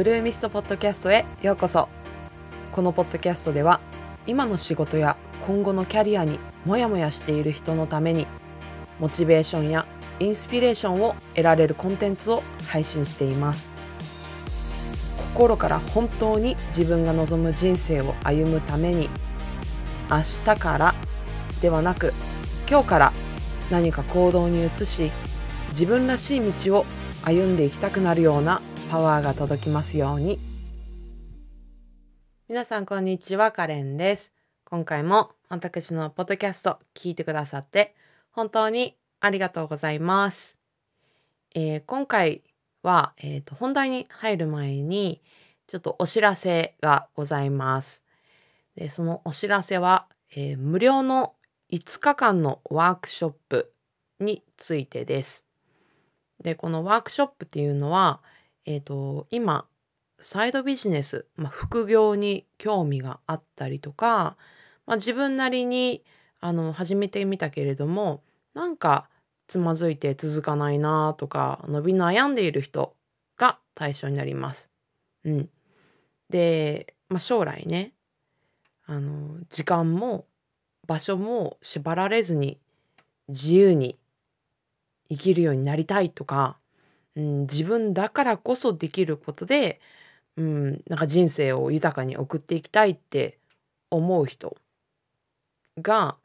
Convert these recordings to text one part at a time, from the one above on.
ブルーミストポッドキャストへようこそ。このポッドキャストでは今の仕事や今後のキャリアにモヤモヤしている人のためにモチベーションやインスピレーションを得られるコンテンツを配信しています。心から本当に自分が望む人生を歩むために明日からではなく今日から何か行動に移し自分らしい道を歩んでいきたくなるようなパワーが届きますように。皆さんこんにちはカレンです。今回も私のポッドキャスト聞いてくださって本当にありがとうございます、えー、今回は、えーと、本題に入る前にちょっとお知らせがございます。でそのお知らせは、えー、無料の5日間のワークショップについてです。で、このワークショップっていうのは、えっ、ー、と、今、サイドビジネス、まあ、副業に興味があったりとか、まあ、自分なりにあの始めてみたけれどもなんかつまずいて続かないなとか伸び悩んでいる人が対象になります。うん、で、まあ、将来ねあの時間も場所も縛られずに自由に生きるようになりたいとか、うん、自分だからこそできることで、うん、なんか人生を豊かに送っていきたいって思う人が、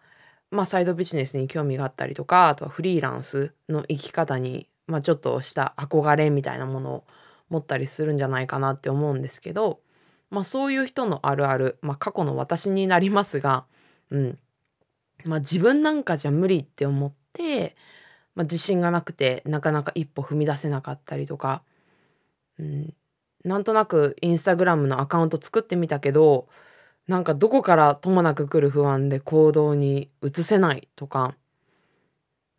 まあ、サイドビジネスに興味があったりとかあとはフリーランスの生き方に、まあ、ちょっとした憧れみたいなものを持ったりするんじゃないかなって思うんですけど、まあ、そういう人のあるある、まあ、過去の私になりますが、うんまあ、自分なんかじゃ無理って思ってまあ、自信がなくてなかなか一歩踏み出せなかったりとか、うん、なんとなくインスタグラムのアカウント作ってみたけどなんかどこからともなく来る不安で行動に移せないとか。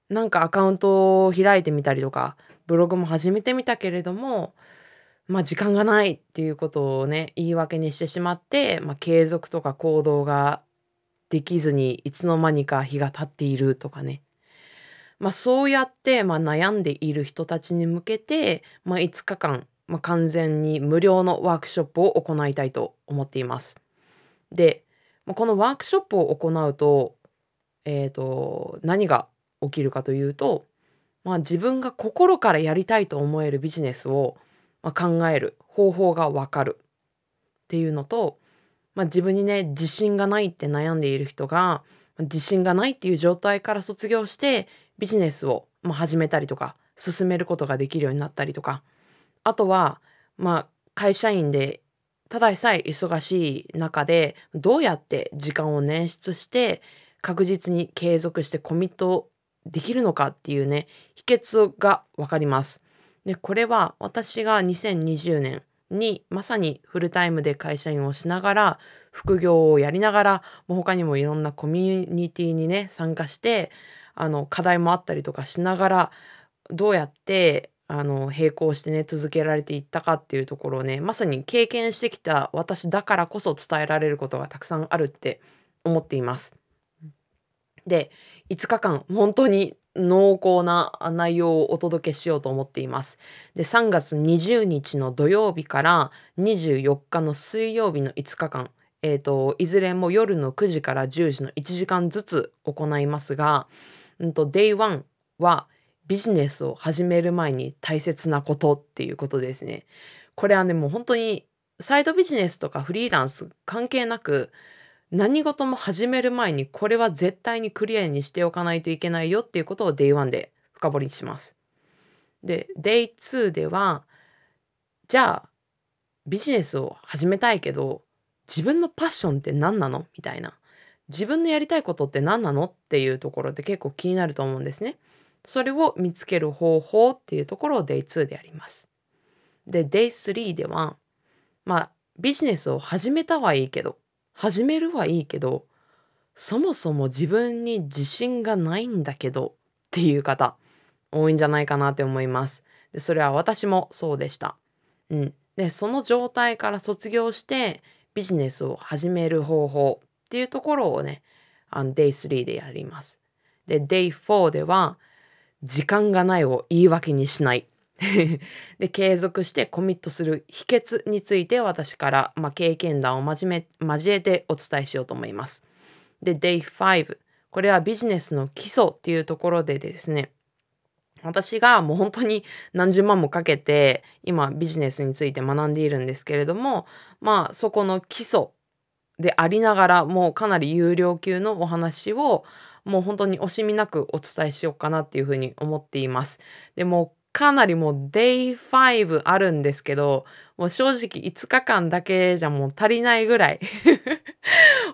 なんかアカウントを開いてみたりとかブログも始めてみたけれどもまあ時間がないっていうことをね言い訳にしてしまって、まあ、継続とか行動ができずにいつの間にか日が経っているとかね。まあ、そうやって、まあ、悩んでいる人たちに向けて、まあ、5日間、まあ、完全に無料のワークショップを行いたいと思っています。で、まあ、このワークショップを行うと,、えーと、何が起きるかというと、まあ、自分が心からやりたいと思えるビジネスを、まあ、考える方法がわかるっていうのと、まあ、自分にね自信がないって悩んでいる人が自信がないっていう状態から卒業してビジネスを、始めたりとか進めることができるようになったりとかあとはまあ会社員でただでさえ忙しい中でどうやって時間を捻出して確実に継続してコミットできるのかっていうね秘訣がわかります。でこれは私が2020年にまさにフルタイムで会社員をしながら副業をやりながらもう他にもいろんなコミュニティにね参加してあの課題もあったりとかしながらどうやってあの並行してね続けられていったかっていうところをねまさに経験してきた私だからこそ伝えられることがたくさんあるって思っています。で5日間本当に濃厚な内容をお届けしようと思っています。で3月20日の土曜日から24日の水曜日の5日間えーと、いずれも夜の9時から10時の1時間ずつ行いますが、うんと、Day1 はビジネスを始める前に大切なことっていうことですね。これはね、もう本当にサイドビジネスとかフリーランス関係なく何事も始める前にこれは絶対にクリアにしておかないといけないよっていうことを Day1 で深掘りします。で、Day2 ではじゃあビジネスを始めたいけど自分のパッションって何なの？みたいな。自分のやりたいことって何なのっていうところで結構気になると思うんですね。それを見つける方法っていうところを Day2 でやります。で、Day3 では、まあ、ビジネスを始めたはいいけど、始めるはいいけど、そもそも自分に自信がないんだけどっていう方、多いんじゃないかなって思います。で、それは私もそうでした。うん。で、その状態から卒業してビジネスを始める方法っていうところをね、あの Day3 でやります。で、Day4 では、時間がないを言い訳にしない。で、継続してコミットする秘訣について私から、まあ、経験談を交め交えてお伝えしようと思います。で、Day5。これはビジネスの基礎っていうところでですね、私がもう本当に何十万もかけて今ビジネスについて学んでいるんですけれどもまあそこの基礎でありながらもうかなり有料級のお話をもう本当に惜しみなくお伝えしようかなっていうふうに思っています。でもかなりもう Day5 あるんですけど、もう正直5日間だけじゃもう足りないぐらい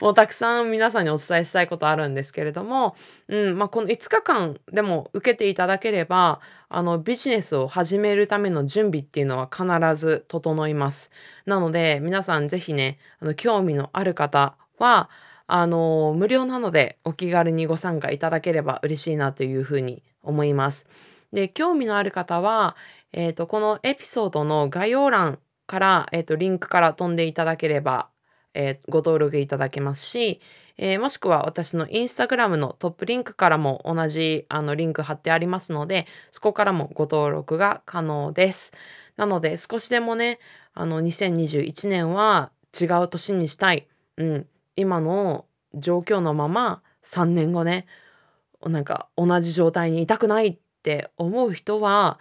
もうたくさん皆さんにお伝えしたいことあるんですけれども、うん、まあこの5日間でも受けていただければ、あのビジネスを始めるための準備っていうのは必ず整います。なので皆さんぜひね、あの興味のある方は、あの無料なのでお気軽にご参加いただければ嬉しいなというふうに思います。で、興味のある方は、えっ、ー、と、このエピソードの概要欄から、えっ、ー、と、リンクから飛んでいただければ、えー、ご登録いただけますし、えもしくは私のインスタグラムのトップリンクからも同じあのリンク貼ってありますので、そこからもご登録が可能です。なので少しでもね、あの2021年は違う年にしたい。うん。今の状況のまま3年後ね、なんか同じ状態にいたくないって思う人は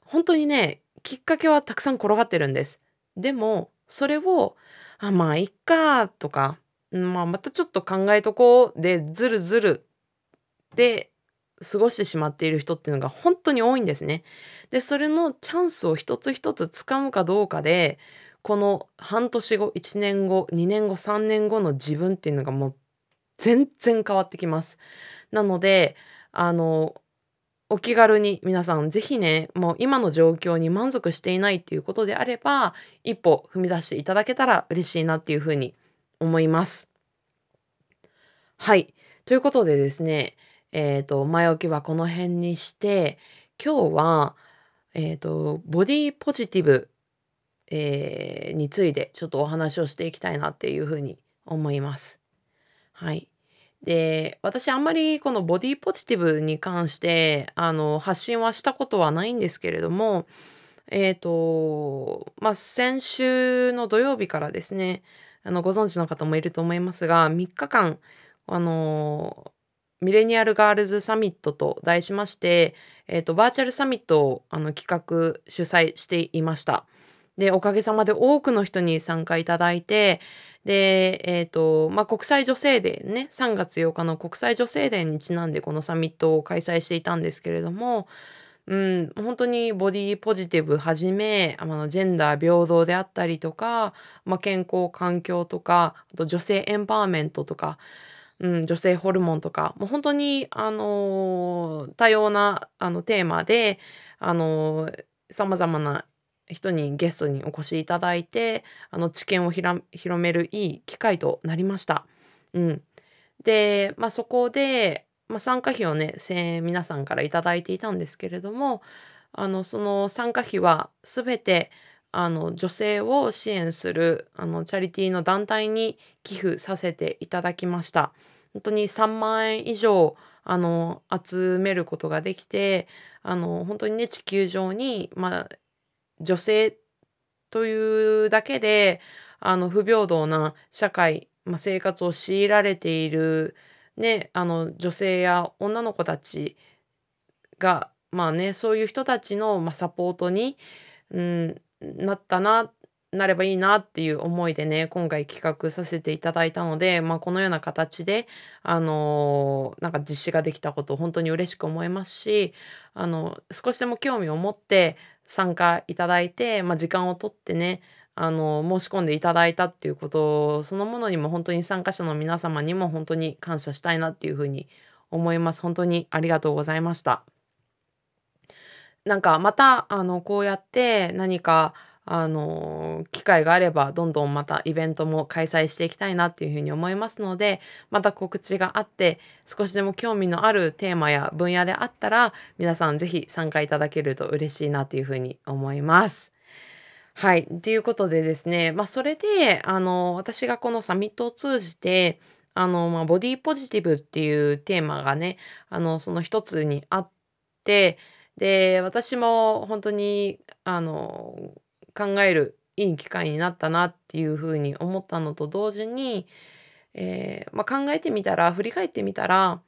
本当にねきっかけはたくさん転がってるんです。でもそれをあまあいっかとか、まあ、またちょっと考えとこうでずるずるで過ごしてしまっている人っていうのが本当に多いんですね。でそれのチャンスを一つ一つ掴むかどうかでこの半年後1年後2年後3年後の自分っていうのがもう全然変わってきます。なのであのお気軽に皆さんぜひね、もう今の状況に満足していないっていうことであれば、一歩踏み出していただけたら嬉しいなっていうふうに思います。はい。ということでですね、えっ、ー、と、前置きはこの辺にして、今日は、えっ、ー、と、ボディポジティブ、えー、についてちょっとお話をしていきたいなっていうふうに思います。はい。で、私あんまりこのボディポジティブに関して、あの、発信はしたことはないんですけれども、えっ、ー、と、まあ、先週の土曜日からですね、あの、ご存知の方もいると思いますが、3日間、あの、ミレニアルガールズサミットと題しまして、えっ、ー、と、バーチャルサミットをあの企画、主催していました。で、おかげさまで多くの人に参加いただいて、で、えっ、ー、と、まあ、国際女性デーね、3月8日の国際女性デーにちなんでこのサミットを開催していたんですけれども、うん、本当にボディポジティブはじめ、あの、ジェンダー平等であったりとか、まあ、健康環境とか、あと女性エンパワーメントとか、うん、女性ホルモンとか、もう本当に、あの多様な、あの、テーマで、あの様々な人にゲストにお越しいただいてあの知見を広めるいい機会となりました。うん、で、まあ、そこで、まあ、参加費をね1000円皆さんから頂いていたんですけれどもあのその参加費は全てあの女性を支援するあのチャリティーの団体に寄付させていただきました。本当に3万円以上あの集めることができてあの本当にね地球上に、まあ、女性というだけであの不平等な社会、まあ、生活を強いられている、ね、あの女性や女の子たちがまあねそういう人たちの、まあ、サポートに、うん、なったななればいいなっていう思いでね今回企画させていただいたので、まあ、このような形であのー、なんか実施ができたことを本当に嬉しく思いますしあの少しでも興味を持って参加いただいて、まあ、時間をとってねあの申し込んでいただいたっていうことそのものにも本当に参加者の皆様にも本当に感謝したいなっていうふうに思います。本当にありがとうございました。なんかまたあのこうやって何かあの機会があればどんどんまたイベントも開催していきたいなっていうふうに思いますのでまた告知があって少しでも興味のあるテーマや分野であったら皆さんぜひ参加いただけると嬉しいなっていうふうに思います。はい。ということでですね、まあそれであの私がこのサミットを通じてあの、まあ、ボディポジティブっていうテーマがねあのその一つにあってで、私も本当に、あの、考えるいい機会になったなっていうふうに思ったのと同時に、えー、まあ、考えてみたら、振り返ってみたら、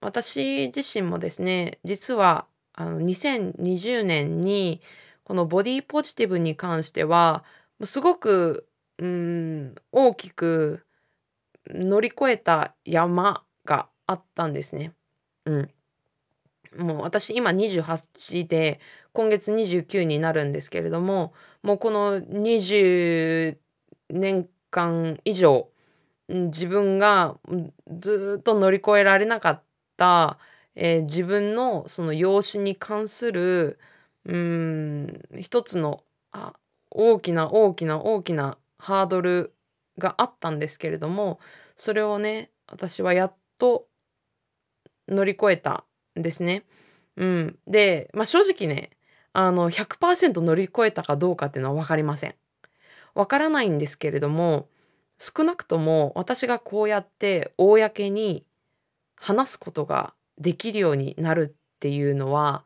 私自身もですね、実は、あの、2020年に、このボディポジティブに関しては、すごく、うん、大きく乗り越えた山があったんですね。うん。もう私今28で今月29になるんですけれどももうこの20年間以上自分がずっと乗り越えられなかった、えー、自分のその養子に関するうん一つのあ大きな大きな大きなハードルがあったんですけれどもそれをね私はやっと乗り越えたですね。うん、で、まあ、正直ねあの100%乗り越えたかどうかっていうのは分かりません。分からないんですけれども少なくとも私がこうやって公に話すことができるようになるっていうのは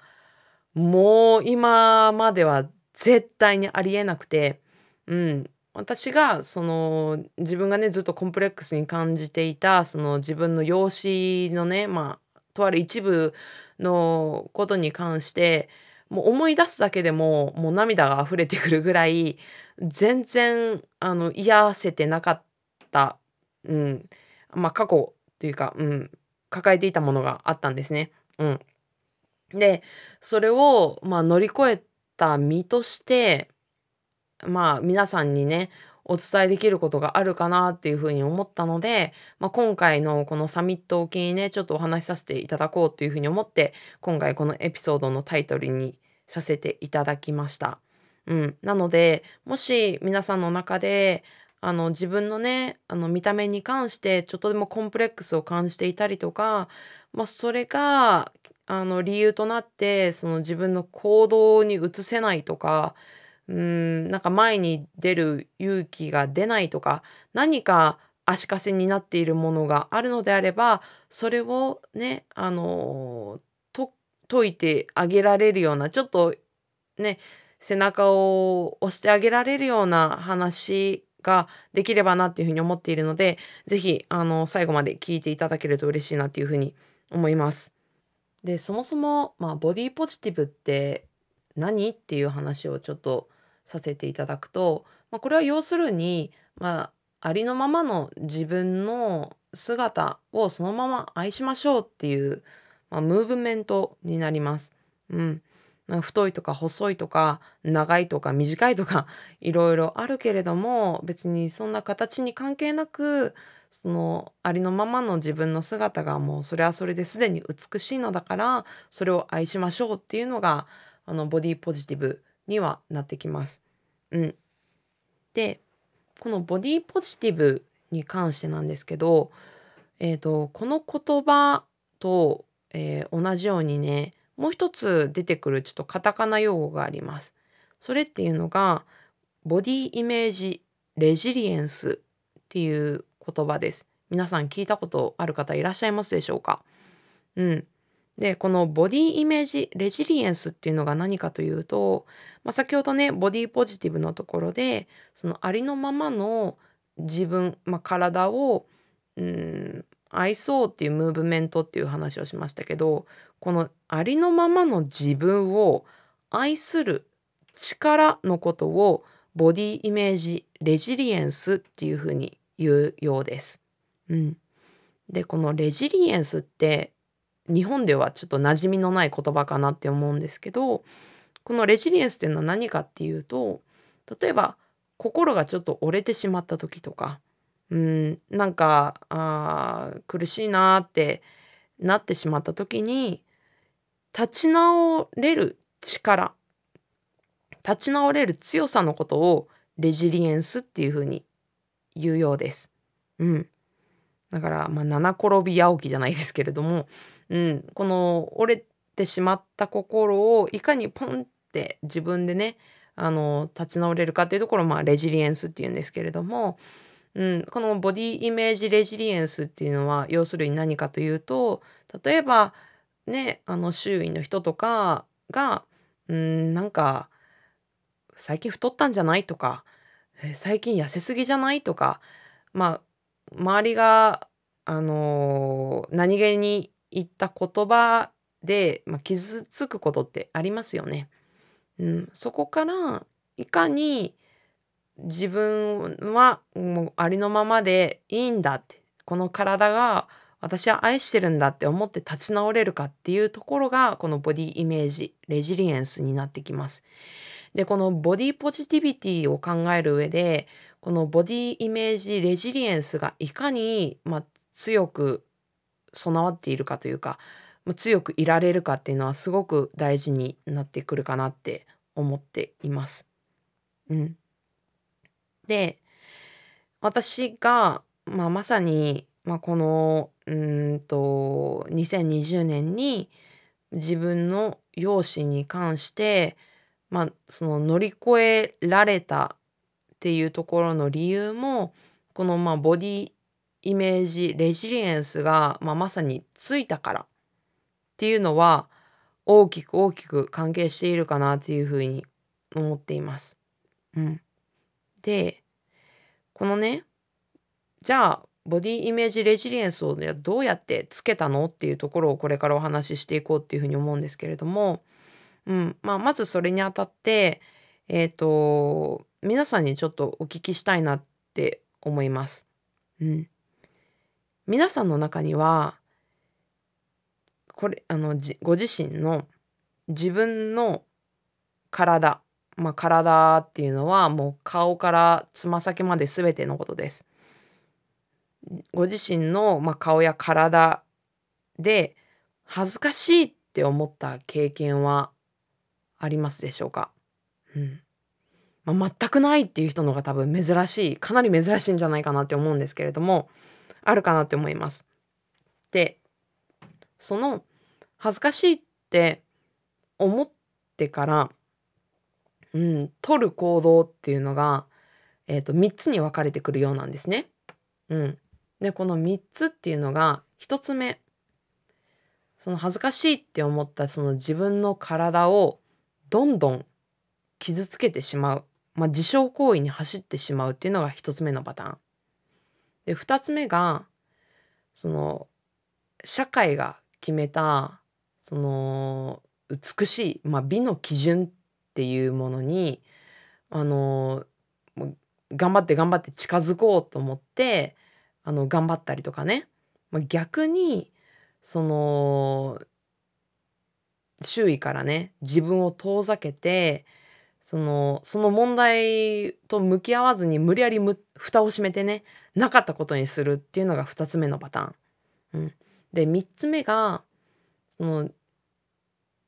もう今までは絶対にありえなくて、うん、私がその自分がねずっとコンプレックスに感じていたその自分の容姿のねまとある一部のことに関してもう思い出すだけでももう涙が溢れてくるぐらい全然あの癒せてなかった、うん、まあ過去というか、うん、抱えていたものがあったんですね。うん、でそれを、まあ、乗り越えた身としてまあ皆さんにねお伝えできることがあるかなっていうふうに思ったので、まあ、今回のこのサミットを機にねちょっとお話しさせていただこうというふうに思って今回このエピソードのタイトルにさせていただきました。うん、なのでもし皆さんの中であの自分のねあの見た目に関してちょっとでもコンプレックスを感じていたりとか、まあ、それがあの理由となってその自分の行動に移せないとかうーんなんか前に出る勇気が出ないとか何か足かせになっているものがあるのであればそれをねあのと解いてあげられるようなちょっとね背中を押してあげられるような話ができればなっていうふうに思っているので是非あの最後まで聞いていただけると嬉しいなっていうふうに思います。でそもそも、まあ、ボディポジティブって何？っていう話をちょっとさせていただくと、まあ、これは要するに、まあ、ありのままの自分の姿をそのまま愛しましょうっていう、まあ、ムーブメントになります。うん。太いとか細いとか長いとか短いとか いろいろあるけれども別にそんな形に関係なくそのありのままの自分の姿がもうそれはそれですでに美しいのだからそれを愛しましょうっていうのがあのボディポジティブにはなってきます。うん、でこのボディポジティブに関してなんですけど、えーと、この言葉と、えー、同じようにねもう一つ出てくるちょっとカタカナ用語があります。それっていうのがボディイメージレジリエンスっていう言葉です。皆さん聞いたことある方いらっしゃいますでしょうか？うん。で、このボディイメージレジリエンスっていうのが何かというと、まあ、先ほどね、ボディポジティブのところで、そのありのままの自分、まあ、体を、うん、愛そうっていうムーブメントっていう話をしましたけど、このありのままの自分を愛する力のことをボディイメージレジリエンスっていうふうに言うようです。うん。で、このレジリエンスって日本ではちょっと馴染みのない言葉かなって思うんですけどこのレジリエンスっていうのは何かっていうと例えば心がちょっと折れてしまった時とかうんなんかあ苦しいなってなってしまった時に立ち直れる力立ち直れる強さのことをレジリエンスっていうふうに言うようです。うん。だから、まあ、七転び八起きじゃないですけれども、うん、この折れてしまった心をいかにポンって自分でねあの立ち直れるかっていうところを、まあ、レジリエンスっていうんですけれども、うん、このボディイメージレジリエンスっていうのは要するに何かというと例えばねあの周囲の人とかが、うん、なんか、最近太ったんじゃないとか、最近痩せすぎじゃないとか、まあ、周りが、あのー、何気に言った言葉で、まあ、傷つくことってありますよね。うん、そこからいかに自分はもうありのままでいいんだってこの体が私は愛してるんだって思って立ち直れるかっていうところがこのボディイメージレジリエンスになってきます。でこのボディポジティビティを考える上でこのボディイメージレジリエンスがいかに、まあ、強く備わっているかというか強くいられるかっていうのはすごく大事になってくるかなって思っています。うん、で私が、まあ、まさに、まあ、このうんと2020年に自分の容姿に関して、まあ、その乗り越えられたっていうところの理由もこのまあボディイメージレジリエンスが、まあ、まさについたからっていうのは大きく大きく関係しているかなっていうふうに思っています。うん。で、このね、じゃあボディイメージレジリエンスをどうやってつけたのっていうところをこれからお話ししていこうっていうふうに思うんですけれども、うんまあ、まずそれにあたってえっ、ー、と皆さんにちょっとお聞きしたいなって思います。うん、皆さんの中にはこれあのご自身の自分の体まあ体っていうのはもう顔からつま先まで全てのことです。ご自身の、まあ、顔や体で恥ずかしいって思った経験はありますでしょうか、うんまあ、全くないっていう人のが多分珍しいかなり珍しいんじゃないかなって思うんですけれどもあるかなって思います。でその恥ずかしいって思ってからうん、取る行動っていうのが、えーと、3つに分かれてくるようなんですね。うん、でこの3つっていうのが1つ目その恥ずかしいって思ったその自分の体をどんどん傷つけてしまう、まあ、自傷行為に走ってしまうっていうのが1つ目のパターン。で2つ目がその社会が決めたその美しい、まあ、美の基準っていうものにあの頑張って頑張って近づこうと思ってあの頑張ったりとかね、まあ、逆にその周囲からね自分を遠ざけてそのその問題と向き合わずに無理やり蓋を閉めてねなかったことにするっていうのが2つ目のパターン。うん、で3つ目がその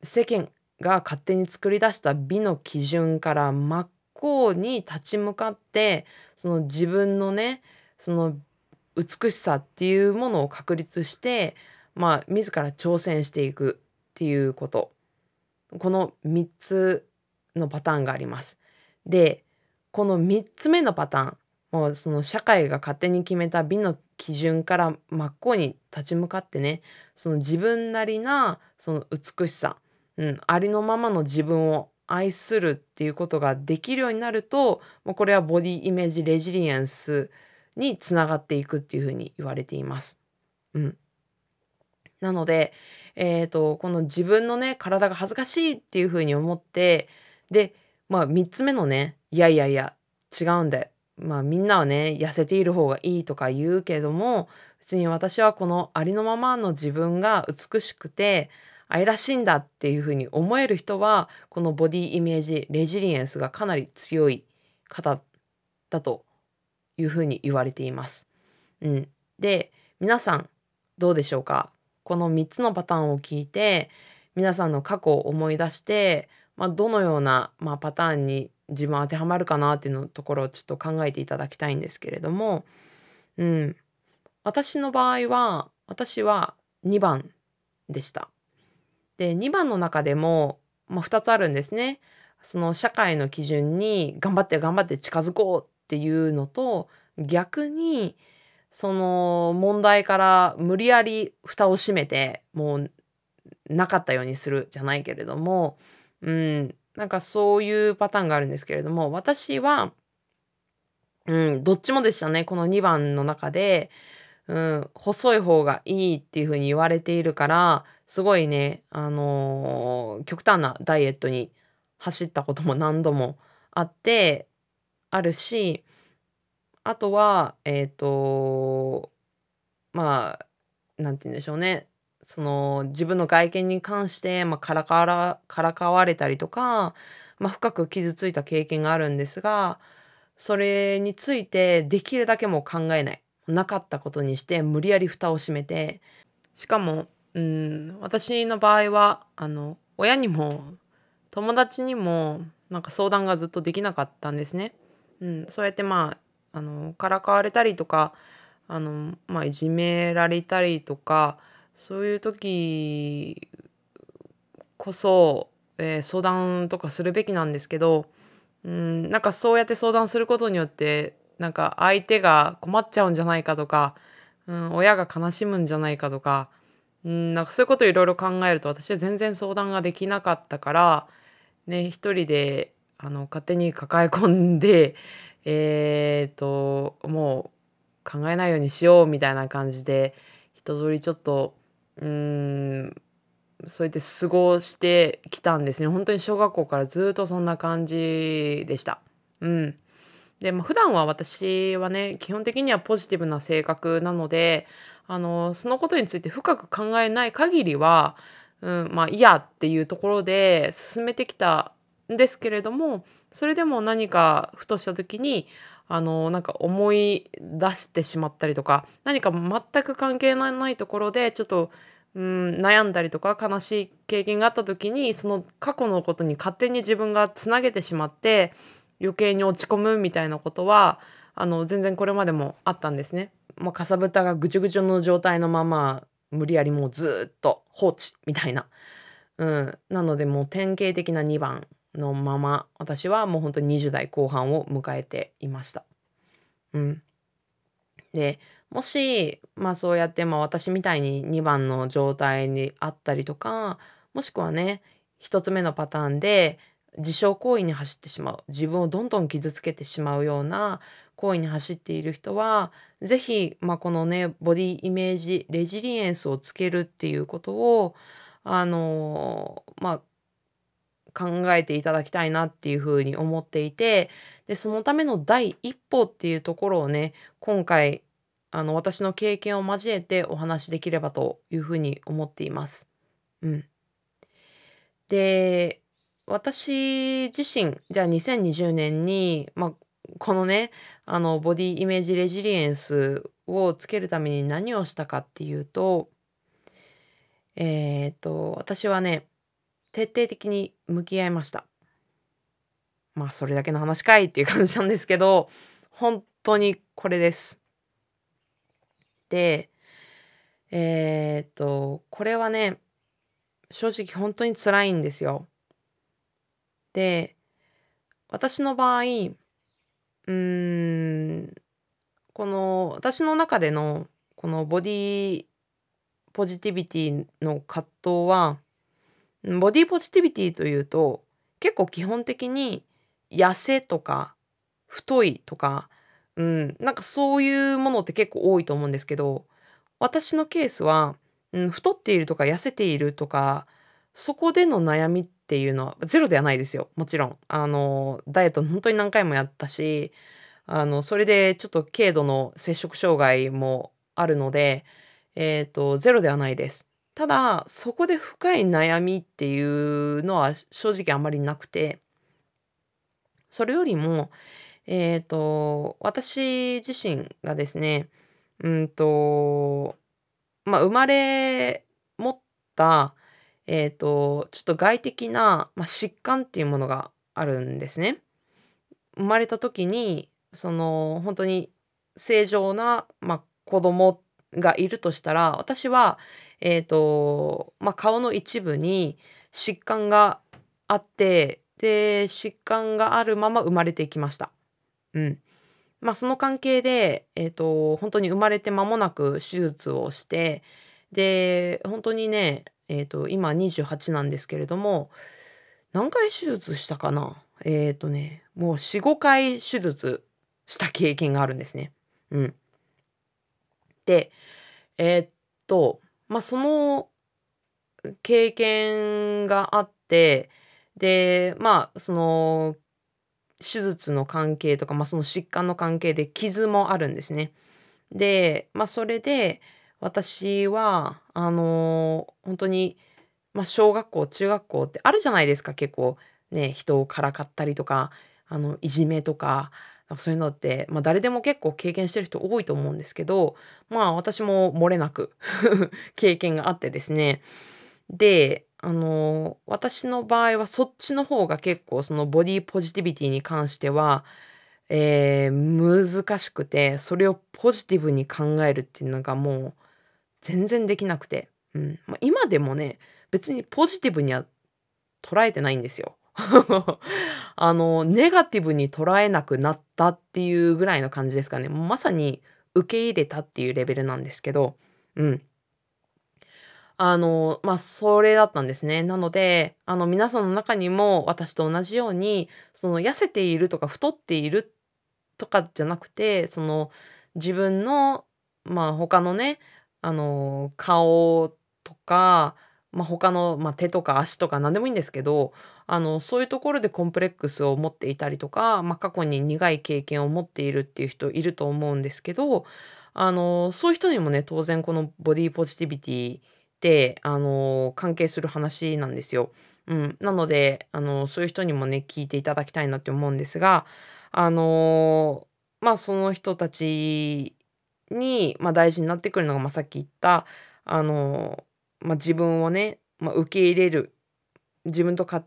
世間が勝手に作り出した美の基準から真っ向に立ち向かってその自分のねその美しさっていうものを確立してまあ自ら挑戦していくっていうことこの3つのパターンがあります。でこの3つ目のパターンもうその社会が勝手に決めた美の基準から真っ向に立ち向かってねその自分なりなその美しさうん、ありのままの自分を愛するっていうことができるようになるともうこれはボディイメージレジリエンスにつながっていくっていうふうに言われています。うん、なので、えーと、この自分のね体が恥ずかしいっていうふうに思ってで、まあ、3つ目のねいやいやいや違うんだよ。まあみんなはね痩せている方がいいとか言うけども別に私はこのありのままの自分が美しくて愛らしいんだっていうふうに思える人はこのボディイメージレジリエンスがかなり強い方だというふうに言われています。うん、で皆さんどうでしょうか？この3つのパターンを聞いて皆さんの過去を思い出して、まあ、どのような、まあ、パターンに自分当てはまるかなっていうのところをちょっと考えていただきたいんですけれども、うん、私の場合は私は2番でした。で2番の中でも、まあ、2つあるんですね。その社会の基準に頑張って頑張って近づこうっていうのと逆にその問題から無理やり蓋を閉めてもうなかったようにするじゃないけれども、うん、なんかそういうパターンがあるんですけれども、私は、うん、どっちもでしたね。この2番の中で、うん、細い方がいいっていう風に言われているから、すごいね、あのー極端なダイエットに走ったことも何度もあって、あるし、あとは、えっと、まあ、なんて言うんでしょうね。その、自分の外見に関して、まあ、からからからかわれたりとか、まあ、深く傷ついた経験があるんですが、それについてできるだけもう考えない。なかったことにして無理やり蓋を閉めて、しかも、うん、私の場合は、あの、親にも友達にもなんか相談がずっとできなかったんですね。うん、そうやってまあ、あの、からかわれたりとか、あの、まあ、いじめられたりとか、そういう時こそ、えー相談とかするべきなんですけど、うん、なんかそうやって相談することによって、なんか相手が困っちゃうんじゃないかとか、うん、親が悲しむんじゃないかとか、うん、なんかそういうことをいろいろ考えると私は全然相談ができなかったから、ね、一人であの勝手に抱え込んで、えっと、もう考えないようにしようみたいな感じで、一通りちょっと、うーん、そうやって過ごしてきたんですね。本当に小学校からずっとそんな感じでした。うん。で、まあ、普段は私はね、基本的にはポジティブな性格なので、あの、そのことについて深く考えない限りは、うん、まあ、嫌っていうところで進めてきたんですけれども、それでも何かふとした時に、あの、なんか思い出してしまったりとか、何か全く関係ないところで、ちょっと、うん、悩んだりとか悲しい経験があった時に、その過去のことに勝手に自分がつなげてしまって、余計に落ち込むみたいなことは、あの、全然これまでもあったんですね。まあ、かさぶたがぐちゅぐちゅの状態のまま、無理やりもうずっと放置みたいな。うん。なのでもう典型的な2番のまま、私はもう本当に20代後半を迎えていました。うん。で、もし、まあそうやってまあ私みたいに2番の状態にあったりとか、もしくはね、1つ目のパターンで自傷行為に走ってしまう。自分をどんどん傷つけてしまうような行為に走っている人は、ぜひ、まあこのね、ボディイメージ、レジリエンスをつけるっていうことを、あのまあ考えていただきたいなっていうふうに思っていて、で、そのための第一歩っていうところをね、今回、あの、私の経験を交えてお話しできればというふうに思っています。うん。で、私自身、じゃあ2020年に、まあ、このね、あの、ボディイメージレジリエンスをつけるために何をしたかっていうと、えっと、私はね、徹底的に向き合いました。まあ、それだけの話かいっていう感じなんですけど、本当にこれです。で、えっと、これはね、正直本当に辛いんですよ。で、私の場合、うーん、この、私の中での、このボディポジティビティの葛藤は、ボディポジティビティというと、結構基本的に痩せとか太いとか、うん、なんかそういうものって結構多いと思うんですけど、私のケースは、うん、太っているとか痩せているとか、そこでの悩みっていうのはゼロではないですよ。もちろん。あの、ダイエット本当に何回もやったし、あの、それでちょっと軽度の摂食障害もあるので、えっと、ゼロではないです。ただ、そこで深い悩みっていうのは正直あんまりなくて、それよりも、えっと、私自身がですね、うんと、まあ、生まれ持った、えっと、ちょっと外的な、まあ、疾患っていうものがあるんですね。生まれた時に、その、本当に正常な、まあ、子供がいるとしたら、私は、えっと、まあ、顔の一部に疾患があって、で、疾患があるまま生まれていきました。うん。まあ、その関係で、えっと、本当に生まれて間もなく手術をして、で、本当にね、えっ、と、今28なんですけれども、何回手術したかな？えっ、とね、もう4、5回手術した経験があるんですね。うん。で、えっと、ま、その経験があって、で、まあ、その、手術の関係とか、ま、その疾患の関係で傷もあるんですね。で、まあ、それで、私は、あの、ほんとに、ま、小学校、中学校ってあるじゃないですか、結構、ね、人をからかったりとか、あの、いじめと、かそういうのって、まあ、誰でも結構経験してる人多いと思うんですけど、まあ、私も漏れなく 経験があってですね。で、あの、私の場合はそっちの方が結構そのボディポジティビティに関しては、ええ、難しくて、それをポジティブに考えるっていうのがもう全然できなくて。うん。ま、今でもね、別にポジティブには捉えてないんですよ。あの、ネガティブに捉えなくなったっていうぐらいの感じですかね。まさに受け入れたっていうレベルなんですけど、うん。あの、まあ、それだったんですね。なので、あの、皆さんの中にも私と同じように、その痩せているとか太っているとかじゃなくて、その、自分の、まあ、他のね、あの、顔とか、まあ、他の、まあ、手とか足とか何でもいいんですけど、あの、そういうところでコンプレックスを持っていたりとか、まあ、過去に苦い経験を持っているっていう人いると思うんですけど、あの、そういう人にもね、当然このボディポジティビティって、あの、関係する話なんですよ。うん。なので、あの、そういう人にもね、聞いていただきたいなって思うんですが、あの、まあ、その人たちに、まあ、大事になってくるのが、まあ、さっき言った、あの、まあ、自分をね、まあ、受け入れる、自分とか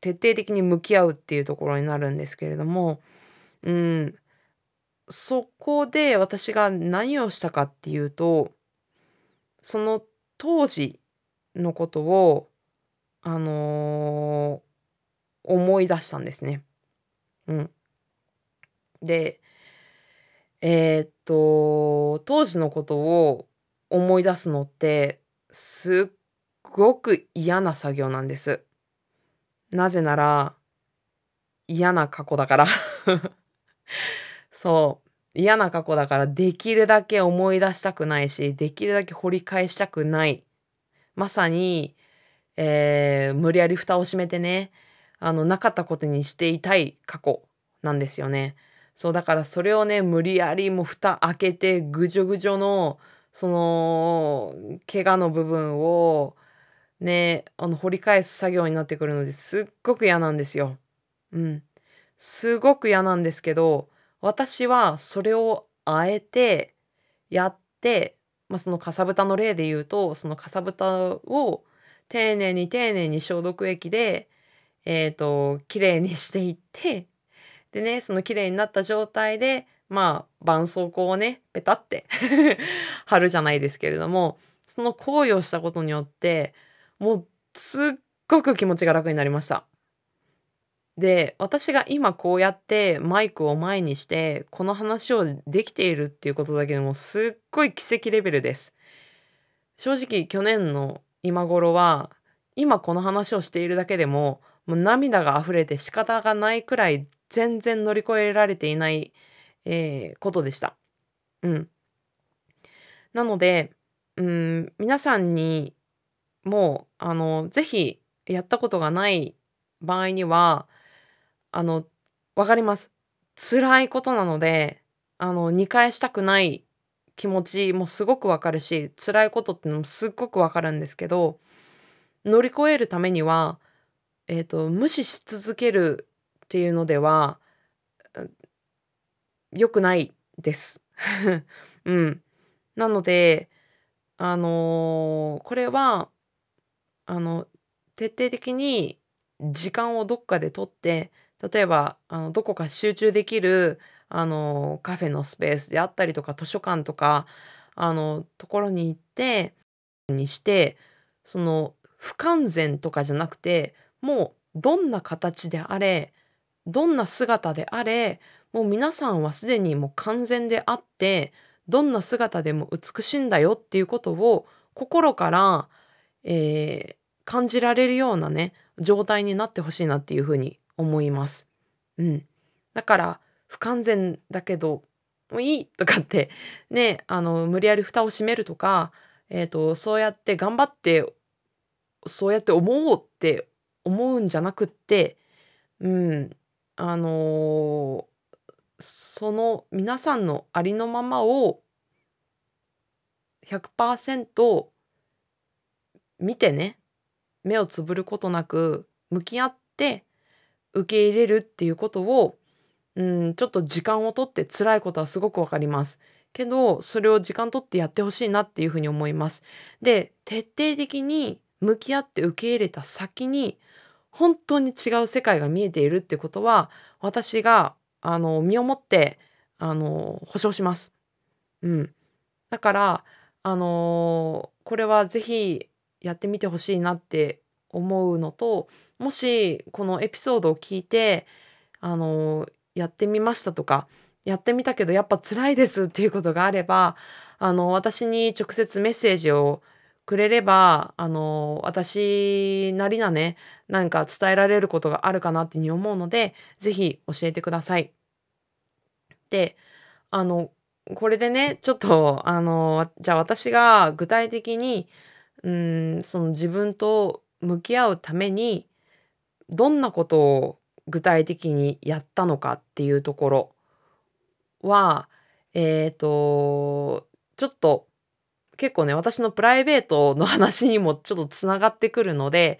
徹底的に向き合うっていうところになるんですけれども、うん、そこで私が何をしたかっていうと、その当時のことを、あの、思い出したんですね。うん。で、えっと、当時のことを思い出すのって、すっごく嫌な作業なんです。なぜなら、嫌な過去だから。そう、嫌な過去だからできるだけ思い出したくないし、できるだけ掘り返したくない。まさに、ええ、無理やり蓋を閉めてね、あの、なかったことにしていたい過去なんですよね。そう、だからそれをね、無理やりもう蓋開けてぐじょぐじょの、その、怪我の部分をね、あの、掘り返す作業になってくるので、すっごく嫌なんですよ。うん。すごく嫌なんですけど、私はそれをあえてやって、ま、そのかさぶたの例で言うと、そのかさぶたを丁寧に丁寧に消毒液で、えっと、綺麗にしていって、でね、その綺麗になった状態で、まあ、絆創膏をね、ペタって 貼るじゃないですけれども、その行為をしたことによってもう、すっごく気持ちが楽になりました。で、私が今こうやってマイクを前にして、この話をできているっていうことだけでもすっごい奇跡レベルです。正直去年の今頃は、今この話をしているだけでも、もう涙が溢れて仕方がないくらい全然乗り越えられていない、ええ、ことでした。うん。なので、うん、皆さんにもう、あの、ぜひやったことがない場合には、あの、分かります。辛いことなので、あの、見返したくない気持ちもすごく分かるし、辛いことってのもすっごく分かるんですけど、乗り越えるためには、えっと、無視し続けるっていうのでは、良くないです。うん。なので、あの、これはあの、徹底的に時間をどっかで取って、例えば、あの、どこか集中できる、あの、カフェのスペースであったりとか、図書館とか、あの、ところに行ってにして、その、不完全とかじゃなくて、もうどんな形であれ、どんな姿であれ、もう皆さんはすでにもう完全であって、どんな姿でも美しいんだよっていうことを心からえー、感じられるようなね、状態になってほしいなっていうふうに思います。うん。だから、不完全だけど、もういいとかって、ね、あの、無理やり蓋を閉めるとか、えっ、ー、と、そうやって頑張って、そうやって思おうって思うんじゃなくって、うん、あのー、その皆さんのありのままを100%見てね、目をつぶることなく向き合って受け入れるっていうことを、うん、ちょっと時間をとって辛いことはすごくわかります。けど、それを時間とってやってほしいなっていうふうに思います。で、徹底的に向き合って受け入れた先に、本当に違う世界が見えているってことは、私が、あの、身をもって、あの、保証します。うん。だから、あのこれはぜひやってみてほしいなって思うのと、もしこのエピソードを聞いて、あのやってみましたとか、やってみたけどやっぱ辛いですっていうことがあれば、あの、私に直接メッセージをくれれば、あの、私なりなね、なんか伝えられることがあるかなっていうふうに思うので、ぜひ教えてください。で、あの、これでね、ちょっと、あの、じゃあ私が具体的に、うん、その自分と向き合うために、どんなことを具体的にやったのかっていうところは、えっ、ー、と、ちょっと結構ね、私のプライベートの話にもちょっとつながってくるので、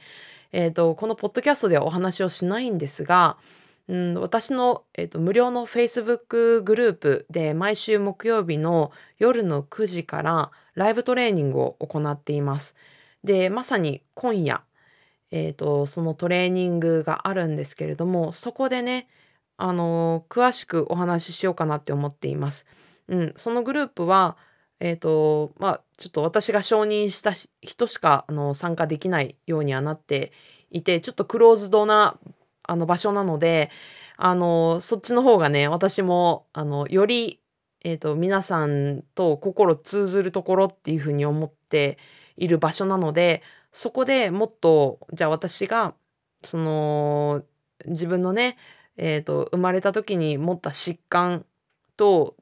えっ、ー、と、このポッドキャストではお話をしないんですが、うん、私の、えーと、無料の Facebook グループで毎週木曜日の夜の9時からライブトレーニングを行っています。で、まさに今夜、えっ、ー、と、そのトレーニングがあるんですけれども、そこでね、あのー、詳しくお話ししようかなって思っています。うん、そのグループは、えっ、ー、と、まあ、ちょっと私が承認した人しか、あの、参加できないようにはなっていて、ちょっとクローズドな、あの、場所なので、あの、そっちの方がね、私も、あの、より、えっ、ー、と、皆さんと心通ずるところっていうふうに思っている場所なので、そこでもっと、じゃあ私が、その、自分のね、えっ、ー、と、生まれた時に持った疾患と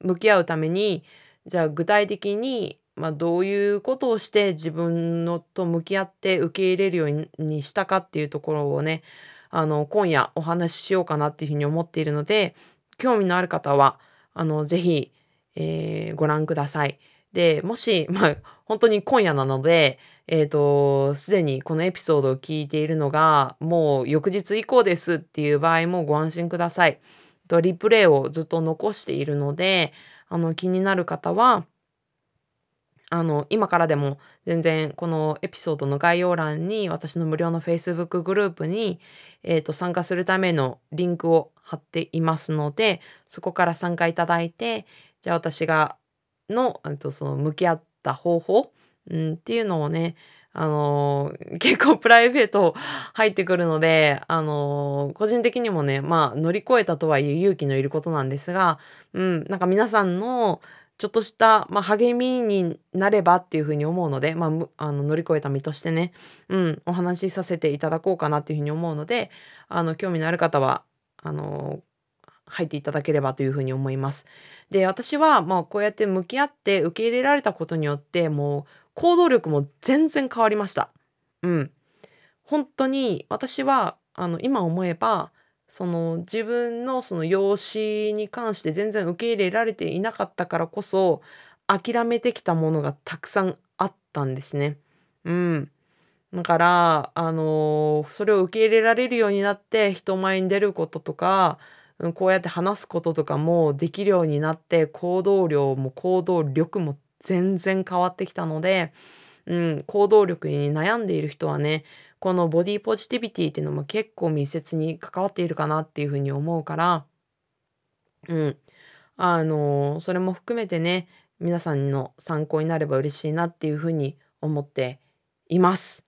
向き合うために、じゃあ具体的に、まあ、どういうことをして自分のと向き合って受け入れるようにしたかっていうところをね、あの、今夜お話ししようかなっていうふうに思っているので、興味のある方は、あの、ぜひ、えー、ご覧ください。で、もし、まあ、本当に今夜なので、えっ、ー、と、すでにこのエピソードを聞いているのが、もう翌日以降ですっていう場合もご安心ください。とリプレイをずっと残しているので、あの、気になる方は、あの、今からでも全然このエピソードの概要欄に私の無料の Facebook グループに、えっ、ー、と、参加するためのリンクを貼っていますので、そこから参加いただいて、じゃあ私がの、えっと、その向き合った方法、うん、っていうのをね、あのー、結構プライベート入ってくるので、あのー、個人的にもね、まあ乗り越えたとはいえ勇気のいることなんですが、うん、なんか皆さんのちょっとした、まあ、励みになればっていうふうに思うので、まあ、あの乗り越えた身としてね、うん、お話しさせていただこうかなっていうふうに思うので、あの、興味のある方は、あの入っていただければというふうに思います。で、私は、まあ、こうやって向き合って受け入れられたことによって、もう、行動力も全然変わりました。うん。本当に私はあの今思えばその自分のその養子に関して全然受け入れられていなかったからこそ諦めてきたものがたくさんあったんですね。うん。だから、あのー、それを受け入れられるようになって人前に出ることとか、こうやって話すこととかもできるようになって行動量も行動力も全然変わってきたので、うん、行動力に悩んでいる人はね、このボディポジティビティっていうのも結構密接に関わっているかなっていうふうに思うから、うん。あの、それも含めてね、皆さんの参考になれば嬉しいなっていうふうに思っています。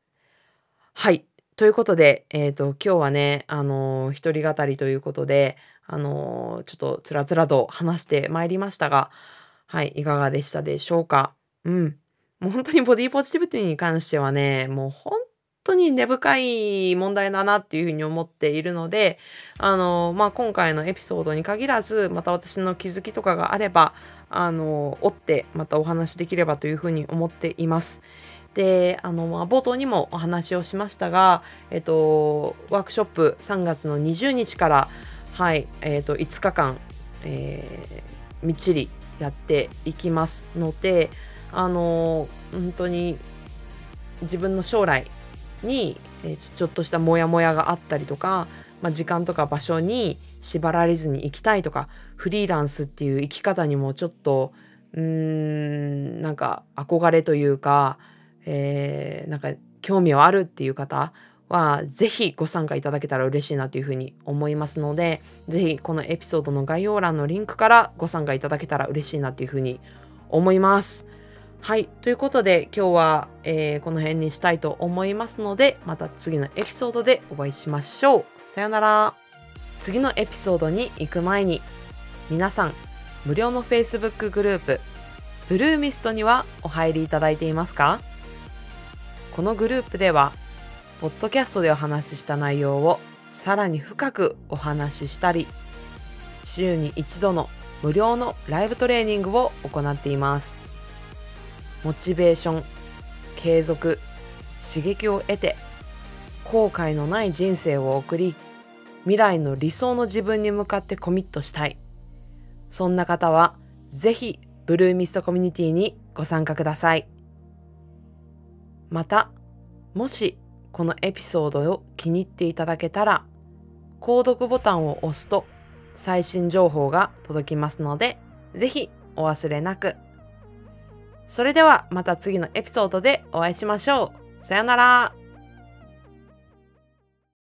はい。ということで、えっ、ー、と、今日はね、あの、一人語りということで、あの、ちょっとつらつらと話してまいりましたが、はい、いかがでしたでしょうか？うん。もう本当にボディポジティビティに関してはね、もう本当に根深い問題だなっていうふうに思っているので、あの、まあ、今回のエピソードに限らず、また私の気づきとかがあれば、あの、追ってまたお話しできればというふうに思っています。で、あの、まあ、冒頭にもお話をしましたが、えっと、ワークショップ3月の20日から、はい、えっと、5日間、えー、みっちりやっていきますので、あの、本当に自分の将来に、ちょっとしたモヤモヤがあったりとか、まあ、時間とか場所に縛られずに行きたいとかフリーランスっていう生き方にもちょっとうーんなんか憧れというか、えー、なんか興味はあるっていう方はぜひご参加いただけたら嬉しいなというふうに思いますのでぜひこのエピソードの概要欄のリンクからご参加いただけたら嬉しいなというふうに思います。はい。ということで、今日は、えー、この辺にしたいと思いますので、また次のエピソードでお会いしましょう。さよなら。次のエピソードに行く前に、皆さん、無料の Facebook グループ、ブルーミストにはお入りいただいていますか？このグループでは、ポッドキャストでお話しした内容をさらに深くお話ししたり、週に一度の無料のライブトレーニングを行っています。モチベーション継続刺激を得て後悔のない人生を送り未来の理想の自分に向かってコミットしたいそんな方はぜひブルーミストコミュニティにご参加くださいまたもしこのエピソードを気に入っていただけたら購読ボタンを押すと最新情報が届きますのでぜひお忘れなく。それではまた次のエピソードでお会いしましょう。さよなら。